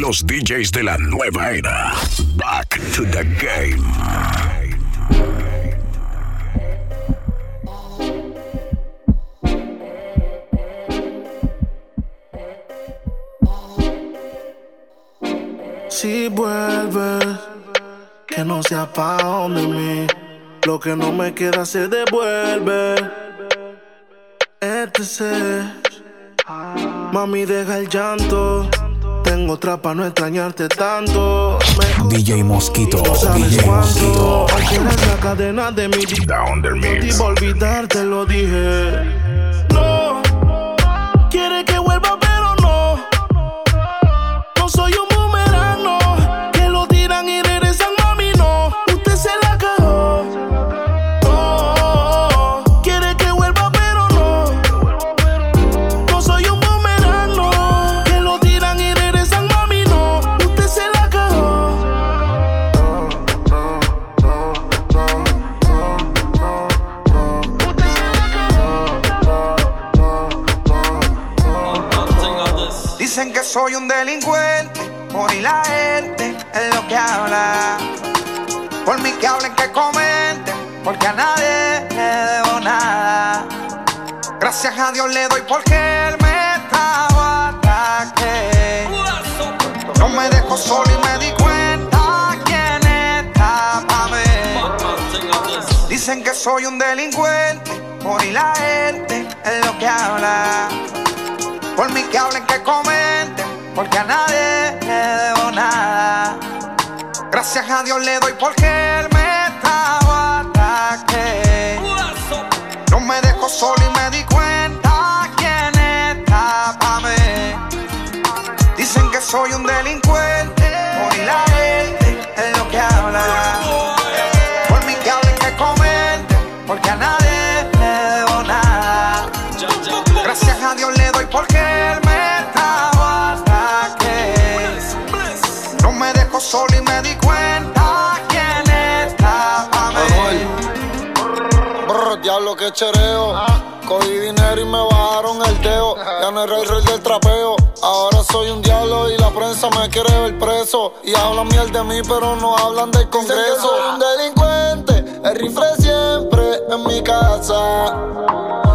Los DJs de la nueva era. Back to the game. Si vuelves, que no sea pa' donde mí. Lo que no me queda se devuelve. Este Mami, deja el llanto. Tengo otra para no extrañarte tanto. DJ Mosquito, DJ Mosquito. la cadena de mi vida. Olvidarte lo dije. Dicen que soy un delincuente, por y la gente es lo que habla. Por mí que hablen, que comenten, porque a nadie le debo nada. Gracias a Dios le doy porque él me trajo hasta que no me dejó solo y me di cuenta quién está pa'. Dicen que soy un delincuente, por y la gente es lo que habla. Por mí que hablen, que comenten, porque a nadie le debo nada. Gracias a Dios le doy porque él me trajo hasta que no me dejó solo y me di cuenta quién está pa' mí. Dicen que soy un dejó solo y me di cuenta quién mí. Brr, diablo que chereo. Cogí dinero y me bajaron el teo. Ya no era el rey del trapeo. Ahora soy un diablo y la prensa me quiere ver preso. Y hablan miel de mí, pero no hablan del congreso. Soy un delincuente, el rifle siempre en mi casa.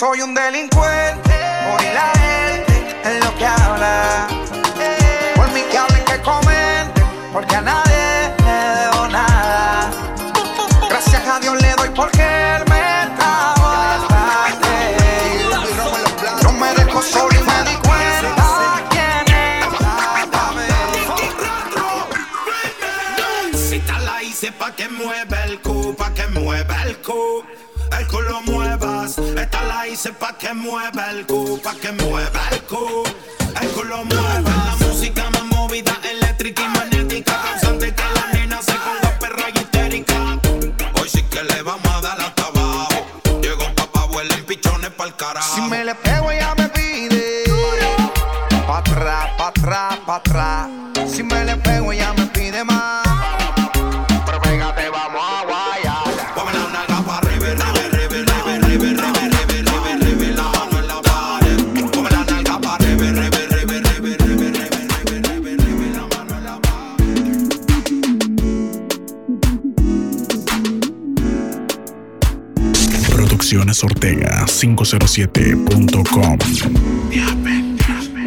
Soy un delincuente, que mueva el cu, pa' que mueva. El Producciones Ortega 507.com.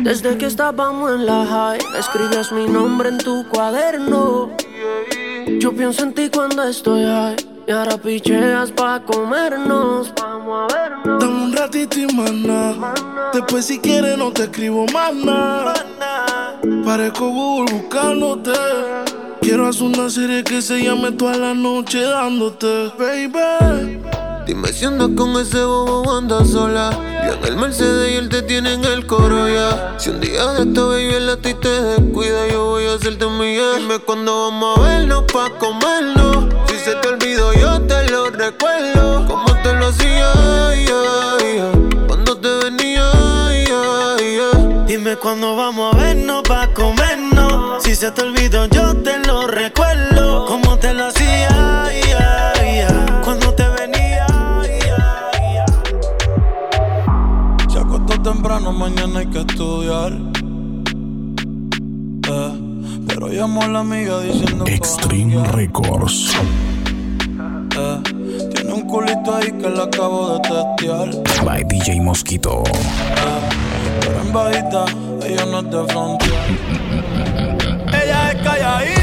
Desde que estábamos en la high, escribías mi nombre en tu cuaderno. Yo pienso en ti cuando estoy high. Y ahora picheas pa' comernos. Vamos a vernos. Dame un ratito y mana. Después si quieres no te escribo más nada. Parezco Google buscándote. Quiero más una serie que se llame toda la noche dándote, baby. Dime si andas con ese bobo andas sola. Yo en el Mercedes y él te tiene en el coro ya. Si un día de esta baby el a te descuida, yo voy a hacerte mía. Dime cuándo vamos a vernos pa' comernos. Si se te olvidó, yo te lo recuerdo. Como te lo hacía, cuando te venía, Dime cuándo vamos a vernos pa' comernos. Si se te olvidó, yo te lo recuerdo. Temprano, mañana hay que estudiar. Eh, pero llamó a la amiga diciendo Extreme Records. Eh, tiene un culito ahí que le acabo de testear. By DJ Mosquito. Eh, pero en bajita, ella no es de frontera. ella es calladita,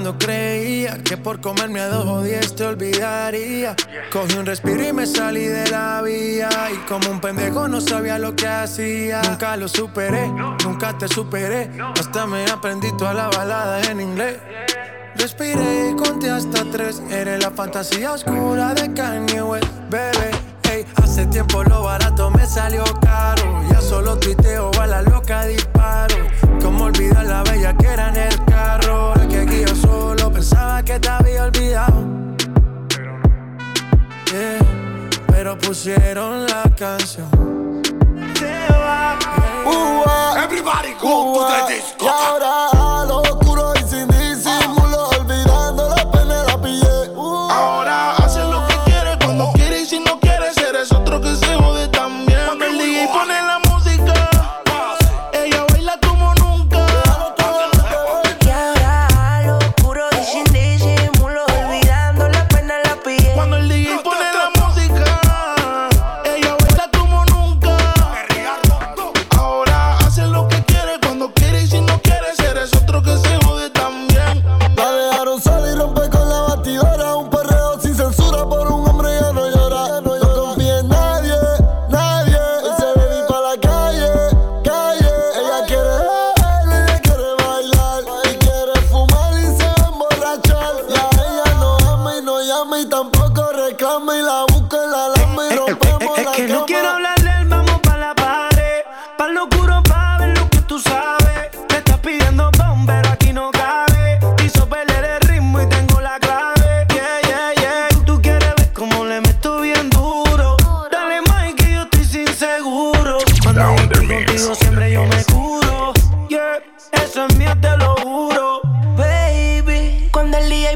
Cuando creía que por comerme a dos o diez te olvidaría. Cogí un respiro y me salí de la vía. Y como un pendejo no sabía lo que hacía. Nunca lo superé, nunca te superé. Hasta me aprendí toda la balada en inglés. Respiré y conté hasta tres. Eres la fantasía oscura de Kanye West, bebé. Hey, hace tiempo lo barato me salió caro. Ya solo tuiteo a la loca disparo. Como olvidar la bella que era en el carro. Que aquí yo solo pensaba que te había olvidado. Yeah, pero pusieron la canción. Va. Everybody go to the disco. Y ahora lo oscuro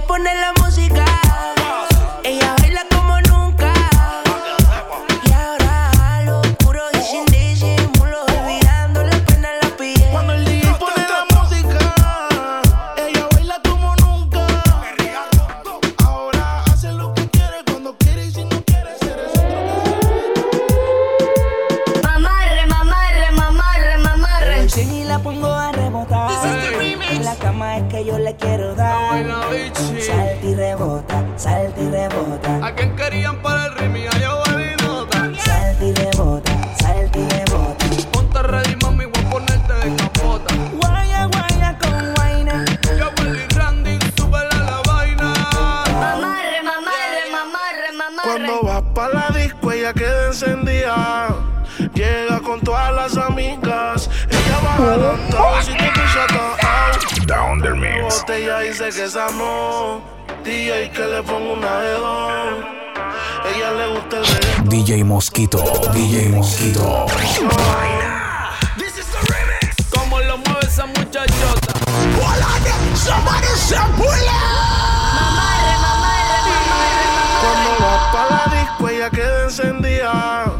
cuando el DJ pone la música, Como lo mueve esa muchachota. Cuando va pa' la disco ella queda encendida.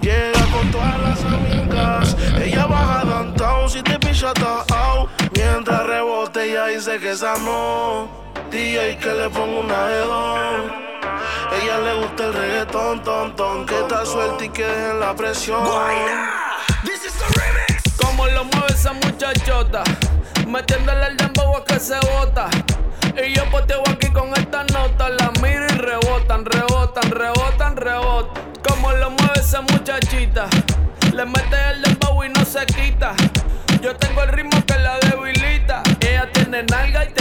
Llega con todas las amigas. Ella baja downtown si te picha out. Mientras rebote ella dice que esa no DJ que le pongo una de dos Ella le gusta el reggaetón, ton, ton Que está suelta y que dejen la presión Como lo mueve esa muchachota. Metiéndole el dembow a que se bota. Y yo poteo aquí con esta nota. La miro y rebotan, rebotan, rebotan, rebotan. Como lo mueve esa muchachita. Le mete el dembow y no se quita. Yo tengo el ritmo que la debilita. Tiene nalga y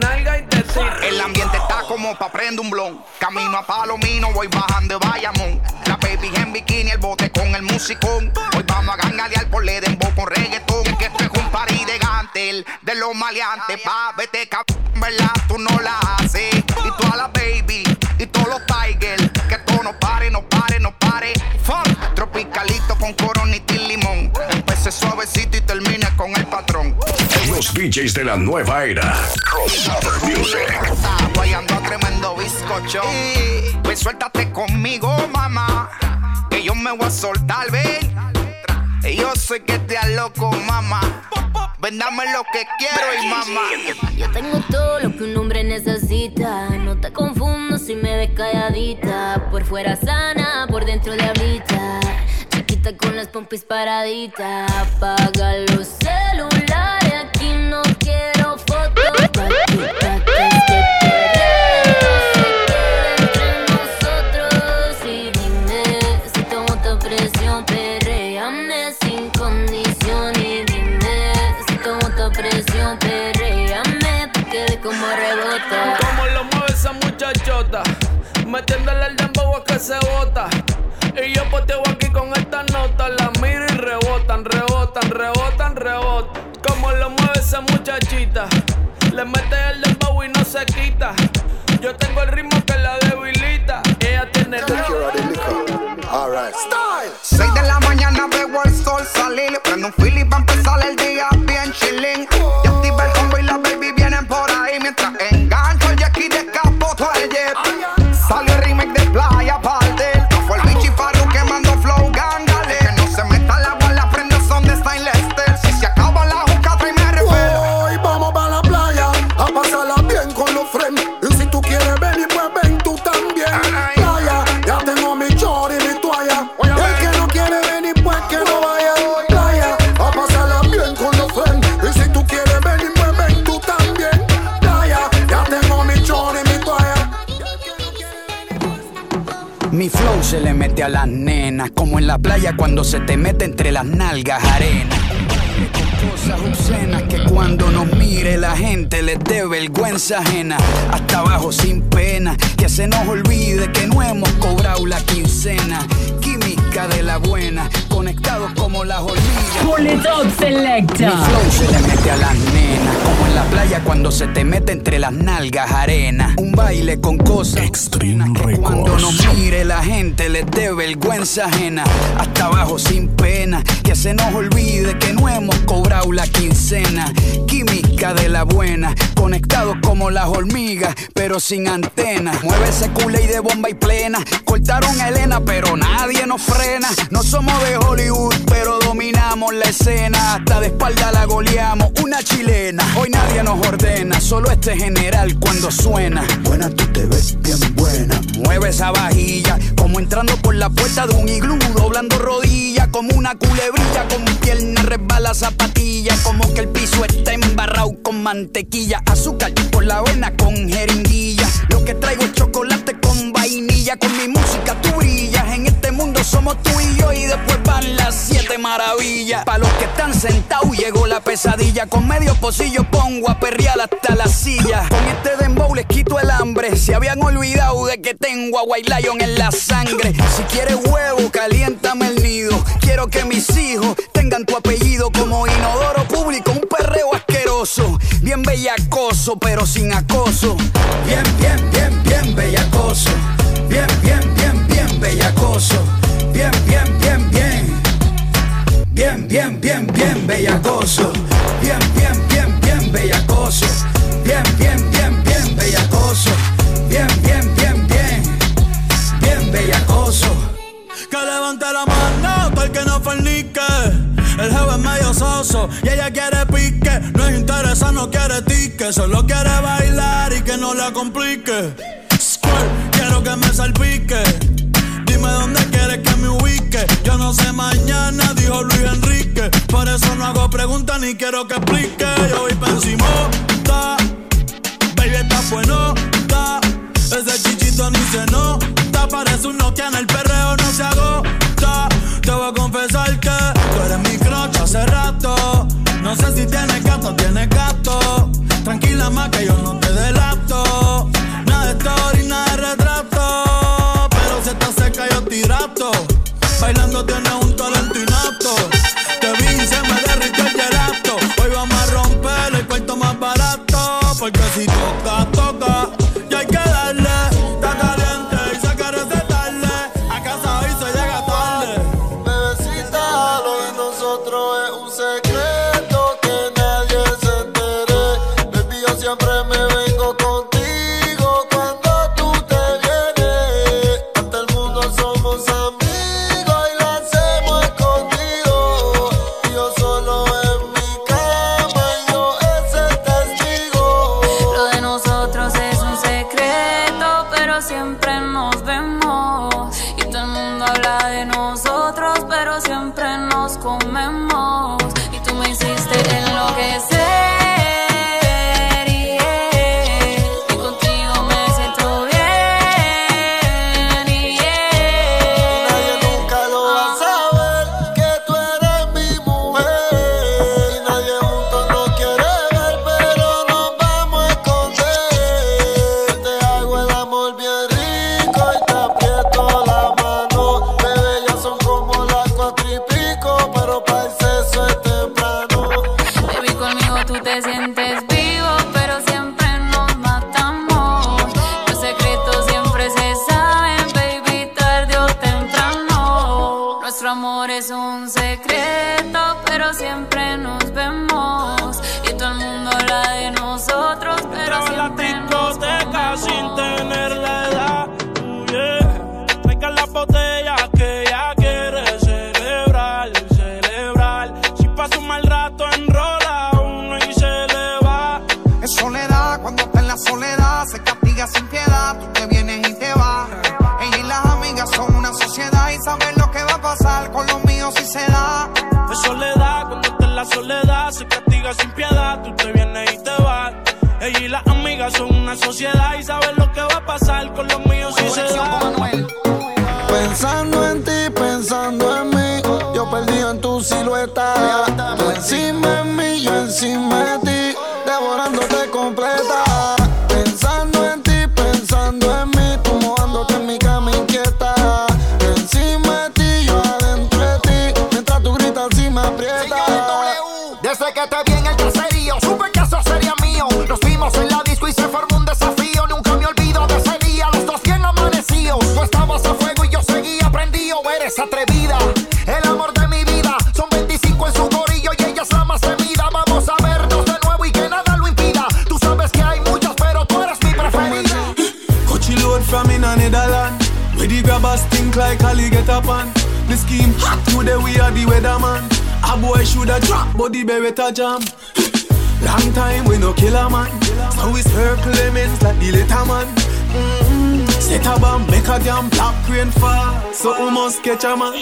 nalga y. El ambiente está como pa' prender un blon. Camino a Palomino, voy bajando de Bayamón. La baby en bikini, el bote con el musicón. Hoy vamos a gangalear por Ledembo con reggaetón. Es que esto es un party de gantel, de los maleantes. Pa' vete cabrón, ¿verdad? Tú no la Los DJs de la nueva era. Crossover Music. Guayando tremendo bizcocho. Pues suéltate conmigo, mamá. Que yo me voy a soltar, ven. Y Yo sé que te loco, mamá. Ven, dame lo que quiero y mamá. Yo tengo todo lo que un hombre necesita. No te confundo si me ves calladita. Por fuera sana, por dentro diablita. Chiquita con las pompis paraditas. Apaga los celulares, Metiéndole el dembow a que se bota. Y yo poteo aquí con esta nota. La miro y rebotan, rebotan, rebotan, rebotan. Como lo mueve esa muchachita. Le mete el dembow y no se quita. Yo tengo el ritmo que la debilita. Ella tiene el Alright. Style. 6 de la mañana veo el sol salir. Prendo un Philip para empezar el día bien chilling. Y activa el combo y la baby vienen las nenas, como en la playa cuando se te mete entre las nalgas arena. Cosas obscenas que cuando nos mire la gente les dé vergüenza ajena. Hasta abajo sin pena, que se nos olvide que no hemos cobrado la quincena. Química de la buena, conectados como las hormigas. Pull it up, selecta. Mi flow se le mete a las nenas, como en la playa cuando se te mete entre las nalgas arena. Un baile con cosas Extreme cuando nos mire la gente les dé vergüenza ajena. Hasta abajo sin pena, que se nos olvide que no hemos cobrado la quincena. Química de la buena, conectados como las hormigas, pero sin antena. Mueve ese culé y de bomba y plena. Cortaron a Elena, pero nadie nos frena. No somos de Hollywood, pero dominamos la escena. Hasta de espalda la goleamos, una chilena. Hoy nadie nos ordena, solo este general cuando suena. Buena, tú te ves bien buena. Mueve esa vajilla, como entrando por la puerta de un iglú, doblando rodillas, como una culebrilla, con pierna resbala zapatilla, como que el piso está embarrado con mantequilla, azúcar por la vena con jeringuilla. Lo que traigo es chocolate con vainilla, con mi música tú somos tú y yo y después van las siete maravillas. Para los que están sentados llegó la pesadilla. Con medio pocillo pongo a perrear hasta la silla. Con este dembow les quito el hambre. Se habían olvidado de que tengo a White Lion en la sangre. Si quieres huevo, caliéntame el nido. Quiero que mis hijos tengan tu apellido como inodoro público. Un perreo asqueroso. Bien bellacoso, pero sin acoso. Bien, bien, bien, bien bellacoso. Bien, bien, bien, bien bellacoso. Bien, bien, bien, bellacoso. Bien, bien, bien, bien bellacoso. Bien, bien, bien, bien bellacoso. Bien, bien, bien, bien. Bien bellacoso. Que levante la mano, el que no fornique. El jefe es medio soso y ella quiere pique. No es interesa, no quiere tique. Solo quiere bailar hago preguntas ni quiero que explique. Yo voy pa' encima, ta. Baby, está bueno, ta. Ese chichito ni se nota. Parece un Nokia en el perreo, no se agota. Te voy a confesar que tú eres mi crocha hace rato. No sé si tienes gato tienes gato. Tranquila más que yo no te delato. Nada de story, nada de retrato. Pero si estás seca yo tirato. Bailando tienes un talento saben lo que va a pasar con los míos si se da. Es soledad, cuando está en la soledad, se castiga sin piedad. Tú te vienes y te vas. Ella y las amigas son una sociedad y saben lo que va a pasar con los míos si se da. The beretta jam. Long time we no kill a man. So we circle lemons like the little man. Mm-hmm. Set a bomb, make a damn black rain fall. So we must catch a man.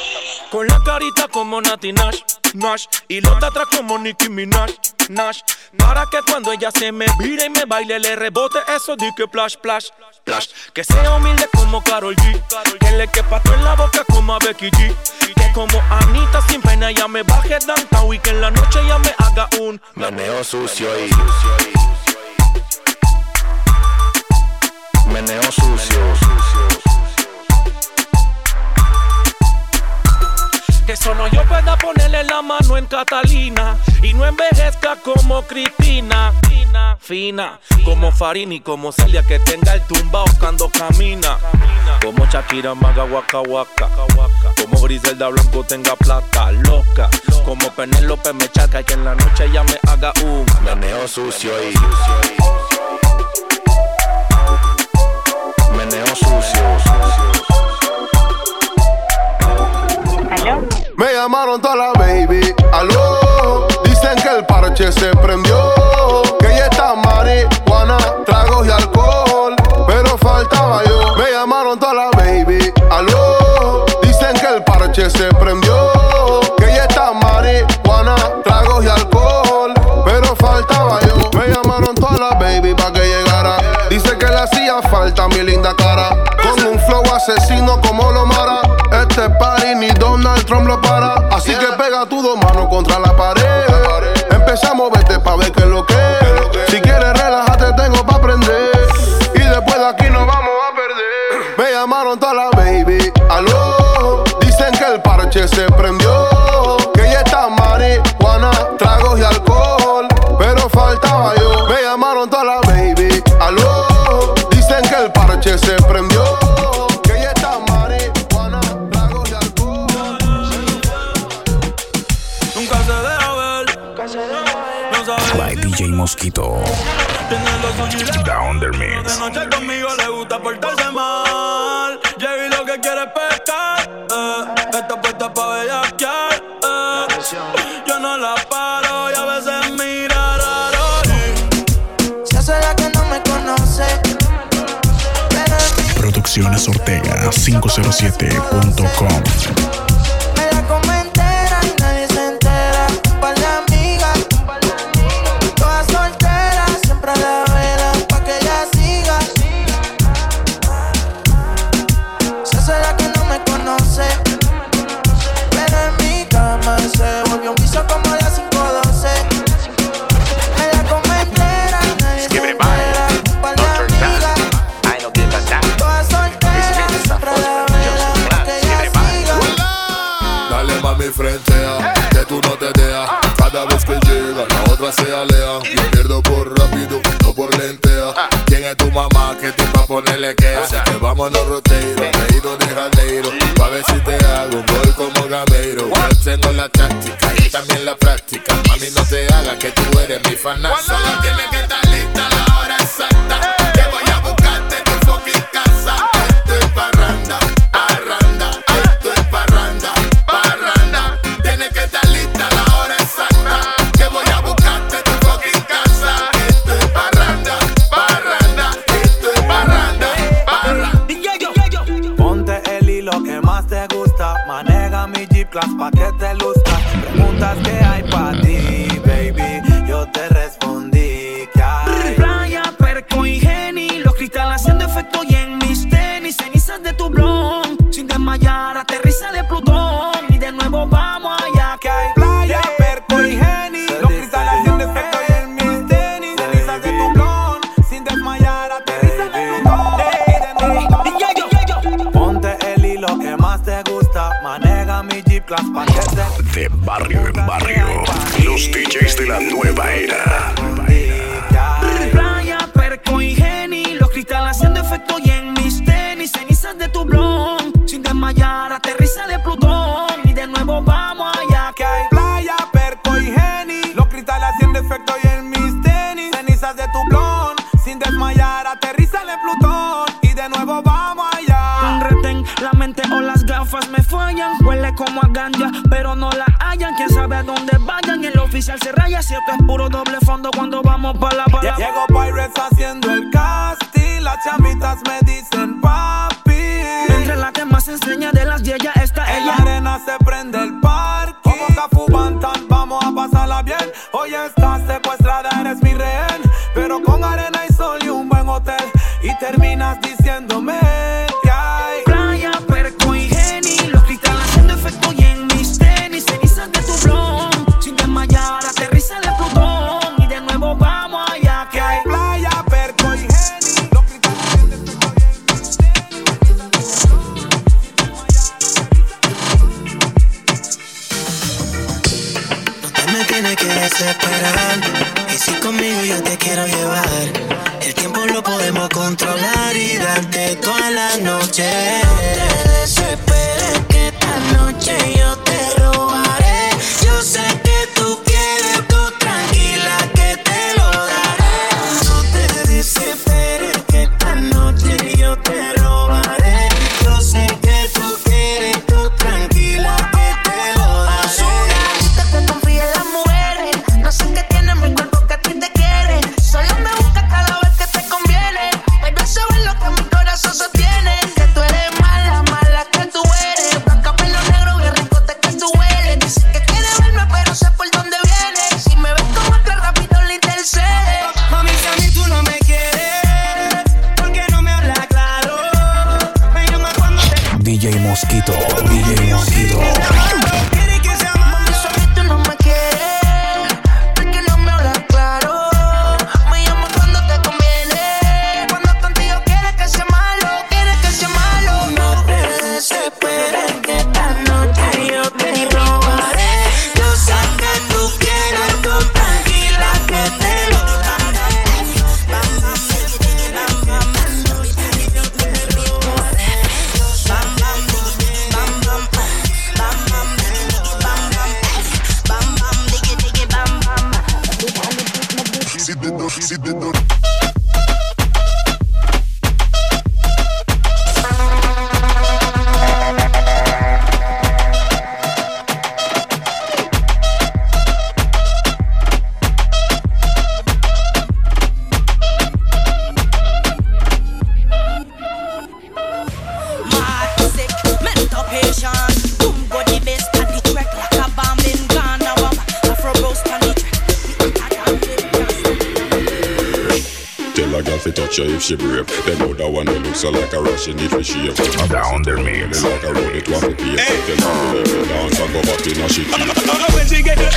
Con la carita como Nati Nash, Nash. Y los de atrás como Nicki Minaj, Nash. Para que cuando ella se me vire y me baile, le rebote eso de que plash, plash, plash. Que sea humilde como Karol G. Que le quepa todo en la boca como a Becky G. Que como Anita sin pena ya me baje downtown y que en la noche ya me haga un meneo sucio y meneo sucio. Que solo yo pueda ponerle la mano en Catalina y no envejezca como Cristina. Fina, fina, como Farini, como Celia que tenga el tumbao cuando camina. Como Shakira Maga Waka Waka. Como Griselda Blanco tenga plata loca. Como Penélope me chaca y que en la noche ya me haga un meneo sucio y meneo sucio. Me llamaron toda la baby, aló. Dicen que el parche se prendió. Que ya está marihuana, tragos y alcohol. Pero faltaba yo. Me llamaron toda la baby, aló. Dicen que el parche se prendió. Hacía falta mi linda cara. Con un flow asesino como lo mara. Este party ni Donald Trump lo para. Así que pega tus dos manos contra la pared. Empezamos, vete pa' ver qué es lo que es. Si quieres relájate, tengo pa' aprender. Y después de aquí nos vamos a perder. Me llamaron toda la baby, aló. Dicen que el parche se prendió. Mosquito. Down De mix. noche conmigo le gusta portarse mal. Llega y lo que quiere es pescar. Eh. Está puesta pa' bellaquear. Eh. Yo no la paro y a veces mira raro. y Se hace la que no me conoce. Producciones Ortega 507.com. tú pa' ponerle que Así que vámonos roteiro, reído de Janeiro Pa' ver si te hago un gol como Gameiro. Yo tengo la táctica y también la práctica. Mami no te hagas que tú eres mi fanático Solo tienes que estar De barrio en barrio. Los DJs de la nueva era. Playa, perco y geni, los cristales haciendo efecto y en mis tenis, cenizas de tu blon, sin desmayar, aterriza de Plutón y de nuevo vamos allá que hay playa, perco y geni. Los cristales haciendo efecto y en mis tenis. Cenizas de tu blon. Sin desmayar, aterriza en Plutón. Y de nuevo vamos allá. Un retén, la mente o las gafas me fallan. Huele como a ganja, pero no la hallan. Quién sabe a dónde vayan. Y el oficial se raya. Si esto es puro doble fondo cuando vamos pa' la Lle- Llegó Pirates haciendo el casting. Las chamitas me dicen me tienes que desesperar. Y si conmigo yo te quiero llevar, el tiempo lo podemos controlar y darte toda la noche. No te desesperes que esta noche yo te robaré. Yo sé que she brave. Them other one that looks so like a rush, she need fi shave. Down the mix. Like a road it want to pay. Tell her to dance and go back in a shit. When she get the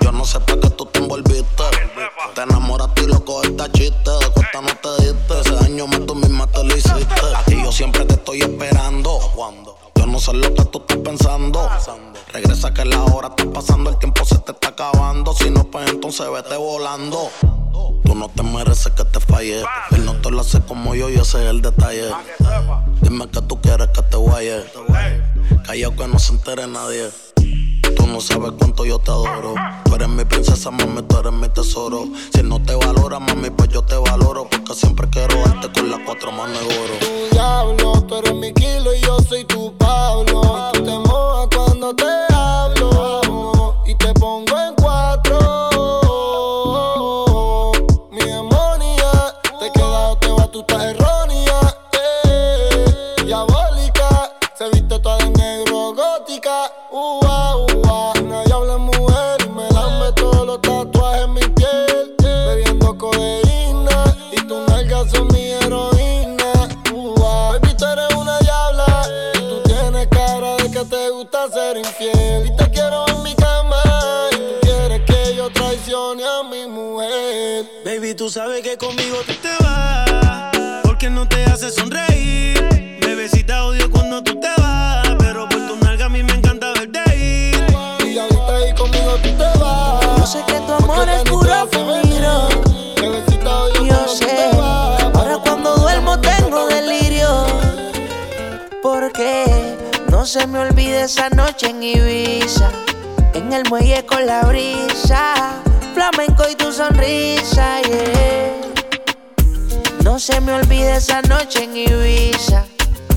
Yo no sé para qué tú te envolviste. Te enamoraste y loco esta chiste. De cuenta no te diste. Ese daño más tú misma te lo hiciste. A ti yo siempre te estoy esperando. Yo no sé lo que tú estás pensando. Regresa que la hora está pasando, el tiempo se te está acabando. Si no, pues entonces vete volando. Tú no te mereces que te falle. Él no te lo hace como yo y ese es el detalle. Dime que tú quieres que te guaye. Callao que no se entere nadie. Tú no sabes cuánto yo te adoro. Tú eres mi princesa, mami, tú eres mi tesoro. Si no te valora, mami, pues yo te valoro. Porque siempre quiero darte con las cuatro manos de oro. Tu diablo, tú eres mi kilo y yo soy tu Pablo. Tú te mojas cuando te hablo tú sabes que conmigo tú te vas. Porque no te hace sonreír. Bebecita odio cuando tú te vas. Pero por tu nalga a mí me encanta verte ir. Y ahorita ahí conmigo tú te vas. Yo sé que tu amor es puro fino. Bebecita odio Yo sé. Te vas. Ahora cuando duermo tengo delirio. Porque no se me olvide esa noche en Ibiza. En el muelle con la brisa flamenco y tu sonrisa, yeah. No se me olvide esa noche en Ibiza,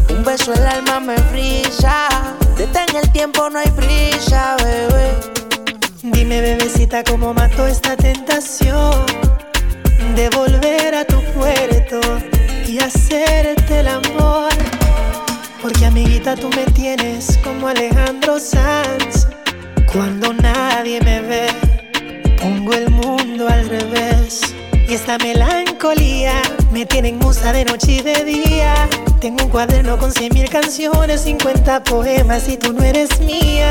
un beso el alma me frisa, detén el tiempo no hay prisa, bebé. Dime bebecita cómo mató esta tentación de volver a tu puerto y hacerte el amor. Porque amiguita tú me tienes como Alejandro Sanz. Cuando nadie me ve, esta melancolía me tiene en musa de noche y de día. Tengo un cuaderno con cien mil canciones, 50 poemas y tú no eres mía.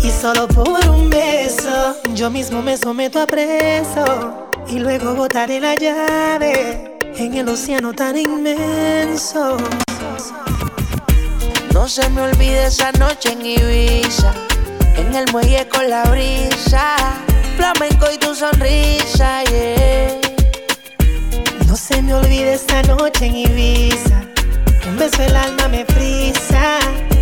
Y solo por un beso, yo mismo me someto a preso. Y luego botaré la llave en el océano tan inmenso. No se me olvide esa noche en Ibiza, en el muelle con la brisa, flamenco y tu sonrisa, yeah. No se me olvide esa noche en Ibiza. Un beso el alma me frisa.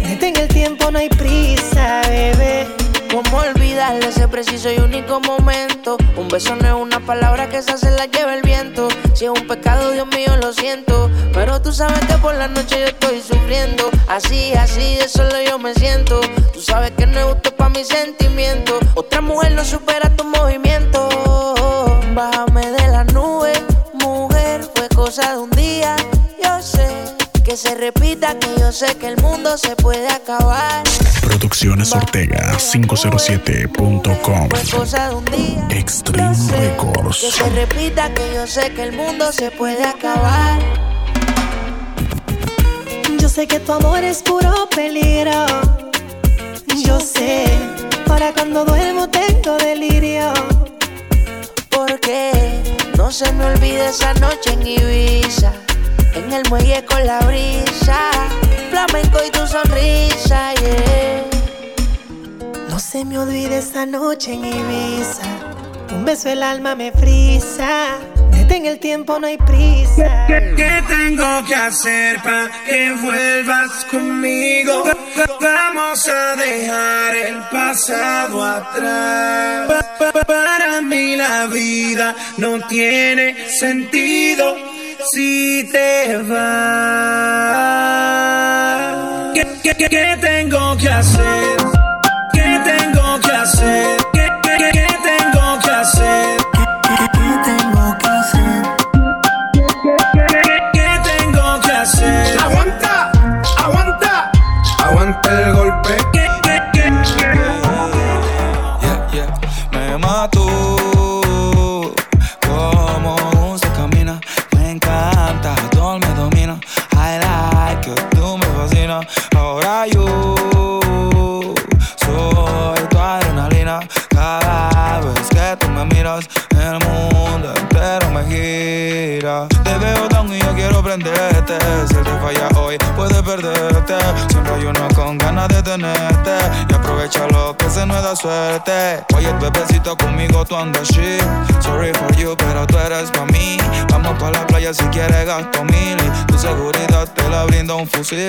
Detén el tiempo, no hay prisa, bebé. ¿Cómo olvidarle ese preciso y único momento? Un beso no es una palabra que esa se la lleva el viento. Si es un pecado, Dios mío, lo siento. Pero tú sabes que por la noche yo estoy sufriendo. Así, así, de solo yo me siento. Tú sabes que no es justo para mis sentimientos. Otra mujer no supera tu movimiento. Bájame de la nube, mujer, fue cosa de un día. Yo sé que se repita, que yo sé que el mundo se puede acabar. Producciones Ortega 507.com Fue cosa de un día. Extreme Que Records. se repita, que yo sé que el mundo se puede acabar. Yo sé que tu amor es puro peligro. Yo sé, para cuando duermo tengo delirio. Porque no se me olvide esa noche en Ibiza, en el muelle con la brisa, y tu sonrisa, yeah. No se me olvide esa noche en Ibiza. Un beso el alma me frisa. Detén el tiempo, no hay prisa. ¿Qué tengo que hacer para que vuelvas conmigo? Vamos a dejar el pasado atrás. Pa- pa- Para mí la vida no tiene sentido si te vas. ¿Qué, qué- qué- tengo que hacer? ¿Qué tengo que hacer?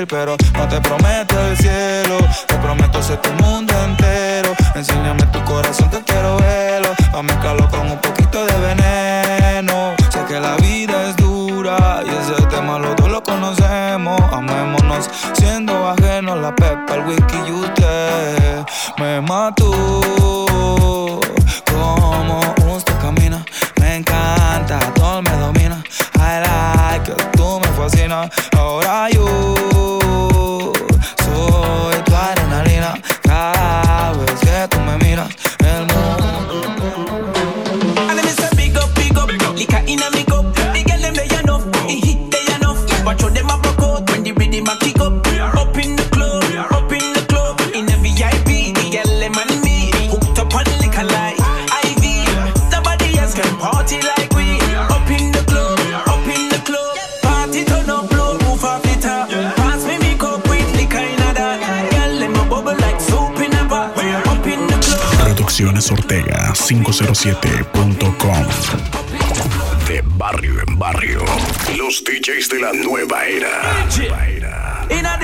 Pero no te prometo el cielo. Te prometo ser tu mundo entero. Enséñame tu corazón que quiero verlo. Pa' mezclarlo con un poquito de veneno. Sé que la vida es dura y ese tema los dos lo conocemos. Amémonos siendo ajenos la pepa, el whisky y usted. Me mató como usted camina. Me encanta, todo me domina. I like tú me fascinas. Ahora yo 507.com De barrio en barrio. Los DJs de la nueva era. In a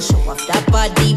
show off that body.